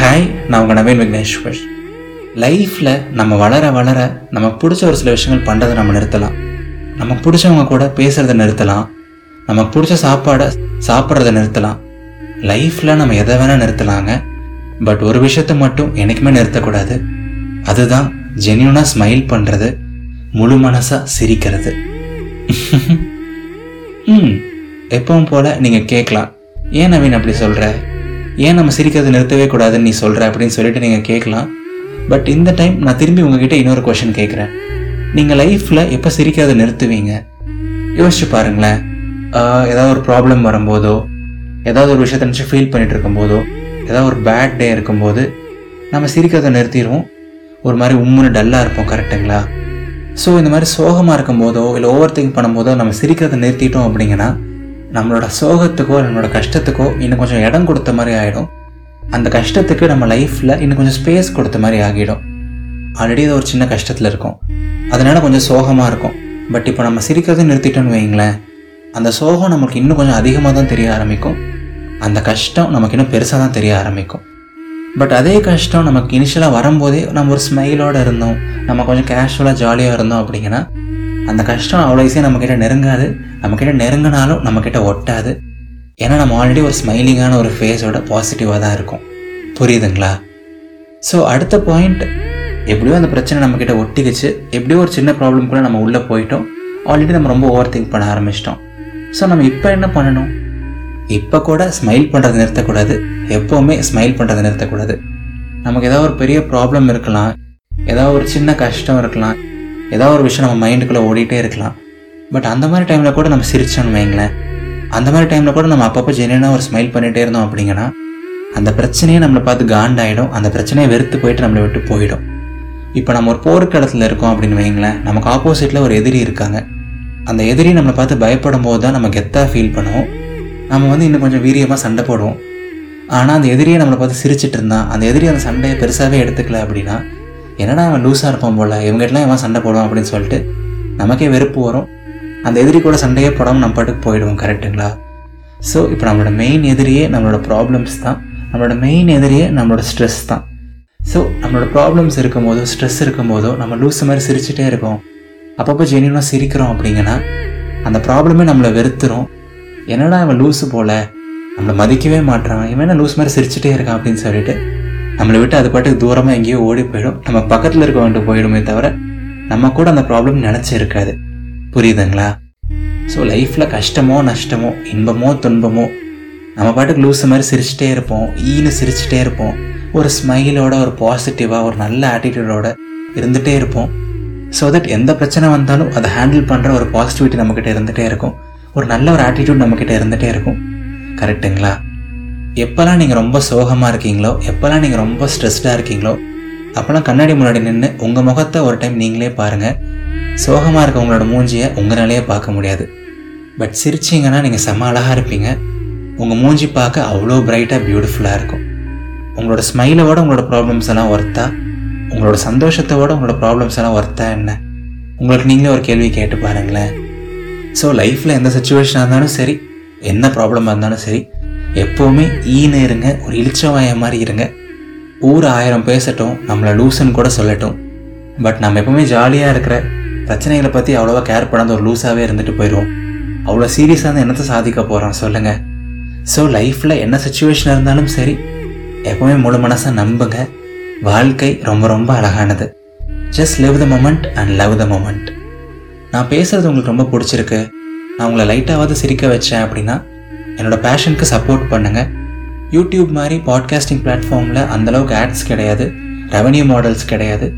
Hi நான் உங்கள் நவீன் விக்னேஸ்வர். லைஃப்பில் நம்ம வளர வளர நமக்கு பிடிச்ச ஒரு சில விஷயங்கள் பண்ணுறதை நம்ம நிறுத்தலாம். நமக்கு பிடிச்சவங்க கூட பேசுகிறத நிறுத்தலாம். நமக்கு பிடிச்ச சாப்பாடை சாப்பிட்றத நிறுத்தலாம். லைஃப்பில் நம்ம எதை வேணால் நிறுத்தலாங்க. பட் ஒரு விஷயத்தை மட்டும் என்றைக்குமே நிறுத்தக்கூடாது. அதுதான் ஜென்யூனாக ஸ்மைல் பண்ணுறது முழு மனசாக சிரிக்கிறது. ம் எப்பவும் போல் நீங்கள் கேட்கலாம். ஏன் நவீன் அப்படி சொல்கிற ஏன் நம்ம சிரிக்கிறத நிறுத்தவே கூடாதுன்னு நீ சொல்கிற அப்படின்னு சொல்லிட்டு நீங்கள் கேட்கலாம். பட் இந்த டைம் நான் திரும்பி உங்ககிட்ட இன்னொரு கொஷின் கேட்குறேன். நீங்கள் லைஃப்பில் எப்போ சிரிக்கிறத நிறுத்துவீங்க? யோசிச்சு பாருங்களேன். ஏதாவது ஒரு ப்ராப்ளம் வரும்போதோ ஏதாவது ஒரு விஷயத்தை நினச்சி ஃபீல் பண்ணிட்டு இருக்கும்போதோ ஏதாவது ஒரு பேட் டே இருக்கும்போது நம்ம சிரிக்கிறத நிறுத்திடுவோம். ஒரு மாதிரி உம்முன்னு டல்லாக இருப்போம் கரெக்டுங்களா ஸோ இந்த மாதிரி சோகமாக இருக்கும்போதோ இல்லை ஓவர் திங்க் பண்ணும்போதோ நம்ம சிரிக்கிறத நிறுத்திட்டோம் அப்படிங்கன்னா நம்மளோட சோகத்துக்கோ நம்மளோட கஷ்டத்துக்கோ இன்னும் கொஞ்சம் இடம் கொடுத்த மாதிரி ஆகிடும் அந்த கஷ்டத்துக்கு நம்ம லைஃப்பில் இன்னும் கொஞ்சம் ஸ்பேஸ் கொடுத்த மாதிரி ஆகிடும். ஆல்ரெடி அது ஒரு சின்ன கஷ்டத்தில் இருக்கும். அதனால கொஞ்சம் சோகமாக இருக்கும். பட் இப்போ நம்ம சிரிக்கிறதை நிறுத்திட்டோன்னு வைங்களேன் அந்த சோகம் நமக்கு இன்னும் கொஞ்சம் அதிகமாக தான் தெரிய ஆரம்பிக்கும். அந்த கஷ்டம் நமக்கு இன்னும் பெருசாக தான் தெரிய ஆரம்பிக்கும். பட் அதே கஷ்டம் நமக்கு இனிஷியலாக வரும்போதே நம்ம ஒரு ஸ்மைலோடு இருந்தோம். நம்ம கொஞ்சம் கேஷுவலாக ஜாலியாக இருந்தோம் அப்படிங்கன்னா அந்த கஷ்டம் அவ்வளோ ஈஸியாக நம்மக்கிட்ட நெருங்காது. நம்மக்கிட்ட நெருங்கினாலும் நம்மக்கிட்ட ஒட்டாது. ஏன்னா நம்ம ஆல்ரெடி ஒரு ஸ்மைலிங்கான ஒரு ஃபேஸோட பாசிட்டிவாக தான் இருக்கும். புரியுதுங்களா? ஸோ அடுத்த பாயிண்ட் எப்படியோ அந்த பிரச்சனை நம்மக்கிட்ட ஒட்டிக்கிச்சு. எப்படியோ ஒரு சின்ன ப்ராப்ளம் கூட நம்ம உள்ளே போயிட்டோம். ஆல்ரெடி நம்ம ரொம்ப ஓவர் திங்க் பண்ண ஆரம்பிச்சிட்டோம். ஸோ நம்ம இப்போ என்ன பண்ணணும்? இப்போ கூட ஸ்மைல் பண்ணுறதை நிறுத்தக்கூடாது. எப்போவுமே ஸ்மைல் பண்ணுறதை நிறுத்தக்கூடாது. நமக்கு ஏதாவது ஒரு பெரிய ப்ராப்ளம் இருக்கலாம். ஏதாவது ஒரு சின்ன கஷ்டம் இருக்கலாம். ஏதாவது ஒரு விஷயம் நம்ம மைண்டுக்குள்ளே ஓடிட்டே இருக்கலாம். பட் அந்த மாதிரி டைமில் கூட நம்ம சிரிச்சோன்னு வைங்களேன். அந்த மாதிரி டைமில் கூட நம்ம அப்பப்போ ஜென்யூனாக ஒரு ஸ்மைல் பண்ணிகிட்டே இருந்தோம் அப்படிங்கன்னா அந்த பிரச்சனையே நம்மளை பார்த்து காண்டாயிடும். அந்த பிரச்சனையை வெறுத்து போயிட்டு நம்மளை விட்டு போயிடும். இப்போ நம்ம ஒரு போர்க்களத்தில் இருக்கோம் அப்படின்னு வைங்களேன் நமக்கு ஆப்போசிட்டில் ஒரு எதிரி இருக்காங்க. அந்த எதிரி நம்மளை பார்த்து பயப்படும் போது தான் நம்ம கெத்தாக ஃபீல் பண்ணுவோம். நம்ம வந்து இன்னும் கொஞ்சம் வீரியமாக சண்டை போடுவோம். ஆனால் அந்த எதிரியை நம்மளை பார்த்து சிரிச்சிட்டு இருந்தான். அந்த எதிரி அந்த சண்டையை பெருசாகவே எடுத்துக்கல அப்படின்னா என்னடா அவன் லூஸாக இருப்பான் போல்? இவங்ககிட்டலாம் இவன் சண்டை போடுவான் அப்படின்னு சொல்லிட்டு நமக்கே வெறுப்பு வரும். அந்த எதிரி கூட சண்டையே போடாமல் நம்ம பாட்டுக்கு போயிடுவோம் கரெக்டுங்களா ஸோ இப்போ நம்மளோட மெயின் எதிரியே நம்மளோட ப்ராப்ளம்ஸ் தான். நம்மளோட மெயின் எதிரியே நம்மளோட ஸ்ட்ரெஸ் தான். ஸோ நம்மளோட ப்ராப்ளம்ஸ் இருக்கும்போதோ ஸ்ட்ரெஸ் இருக்கும்போதோ நம்ம லூஸ் மாதிரி சிரிச்சுட்டே இருக்கோம். அப்பப்போ ஜெனியூனாக சிரிக்கிறோம் அப்படிங்கன்னா அந்த ப்ராப்ளமே நம்மளை வெறுத்துரும். என்னடா அவன் லூஸு போல்? நம்மளை மதிக்கவே மாட்றான். இவன் என்ன லூஸ் மாதிரி சிரிச்சுட்டே இருக்கான் அப்படின்னு சொல்லிட்டு நம்மளை விட்டு அது பாட்டுக்கு தூரமாக எங்கேயோ ஓடி போயிடும். நம்ம பக்கத்தில் இருக்கவன்ட்டு போயிடுமே தவிர நம்ம கூட அந்த ப்ராப்ளம் நினச்சி இருக்காது. புரியுதுங்களா? ஸோ லைஃப்பில் கஷ்டமோ நஷ்டமோ இன்பமோ துன்பமோ நம்ம பாட்டுக்கு லூஸ் மாதிரி சிரிச்சிட்டே இருப்போம். ஈனு சிரிச்சிட்டே இருப்போம். ஒரு ஸ்மைலோட ஒரு பாசிட்டிவாக ஒரு நல்ல ஆட்டிடியூடோட இருந்துகிட்டே இருப்போம். ஸோ தட் எந்த பிரச்சனை வந்தாலும் அதை ஹேண்டில் பண்ணுற ஒரு பாசிட்டிவிட்டி நம்மக்கிட்ட இருந்துகிட்டே இருக்கும். ஒரு நல்ல ஒரு ஆட்டிடியூட் நம்மக்கிட்ட இருந்துகிட்டே இருக்கும். கரெக்டுங்களா எப்போல்லாம் நீங்கள் ரொம்ப சோகமாக இருக்கீங்களோ எப்போல்லாம் நீங்கள் ரொம்ப ஸ்ட்ரெஸ்டாக இருக்கீங்களோ அப்போல்லாம் கண்ணாடி முன்னாடி நின்று உங்கள் முகத்தை ஒரு டைம் நீங்களே பாருங்கள் சோகமாக இருக்க உங்களோட மூஞ்சியை உங்களாலேயே பார்க்க முடியாது. பட் சிரிச்சிங்கன்னா நீங்கள் செம்ம அழகாக இருப்பீங்க. உங்கள் மூஞ்சி பார்க்க அவ்வளோ பிரைட்டாக பியூட்டிஃபுல்லாக இருக்கும். உங்களோட ஸ்மைலோட உங்களோட ப்ராப்ளம்ஸ் எல்லாம் ஒர்த்தா உங்களோட சந்தோஷத்தோட உங்களோட ப்ராப்ளம்ஸ் எல்லாம் ஒர்த்தா என்ன? உங்களுக்கு நீங்களே ஒரு கேள்வி கேட்டு பாருங்களேன். ஸோ லைஃப்பில் எந்த சுச்சுவேஷனாக இருந்தாலும் சரி என்ன ப்ராப்ளமாக இருந்தாலும் சரி எப்போவுமே ஈன இருங்க ஒரு இளிச்சவாய மாதிரி இருங்க. ஊர் ஆயிரம் பேசட்டும் நம்மளை லூசுன்னு கூட சொல்லட்டும். பட் நம்ம எப்போவுமே ஜாலியாக இருக்கிற பிரச்சனைகளை பற்றி அவ்வளோவா கேர் பண்ணாத ஒரு லூஸாகவே இருந்துட்டு போயிடுவோம் அவ்வளோ சீரியஸாக இருந்தால் என்னத்தை சாதிக்க போகிறோம் சொல்லுங்கள் ஸோ லைஃப்பில் என்ன சுச்சுவேஷன் இருந்தாலும் சரி எப்போவுமே முழு மனசாக நம்புங்க. வாழ்க்கை ரொம்ப ரொம்ப அழகானது. Just live the moment and love the moment நான் பேசுகிறது உங்களுக்கு ரொம்ப பிடிச்சிருக்கு. நான் உங்களை லைட்டாவது சிரிக்க வச்சேன் அப்படின்னா என்னோட பேஷனுக்கு சப்போர்ட் பண்ணுங்கள் யூடியூப் மாதிரி பாட்காஸ்டிங் பிளாட்ஃபார்மில் அந்தளவுக்கு ஆட்ஸ் கிடையாது ரெவன்யூ மாடல்ஸ் கிடையாது.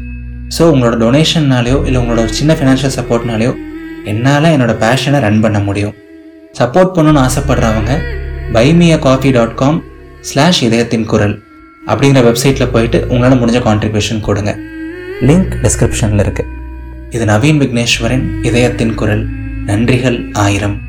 ஸோ உங்களோட டொனேஷன்னாலேயோ இல்லை உங்களோட ஒரு சின்ன ஃபினான்ஷியல் சப்போர்ட்னாலேயோ என்னால் என்னோட பேஷனை ரன் பண்ண முடியும். சப்போர்ட் பண்ணணும்னு ஆசைப்படுறவங்க buy me a coffee dot com slash இதயத்தின் குரல் அப்படிங்கிற வெப்சைட்டில் போயிட்டு உங்களால் முடிஞ்ச கான்ட்ரிபியூஷன் கொடுங்க. லிங்க் டிஸ்கிரிப்ஷனில் இருக்குது இது நவீன் விக்னேஸ்வரின் இதயத்தின் குரல். நன்றிகள் ஆயிரம்.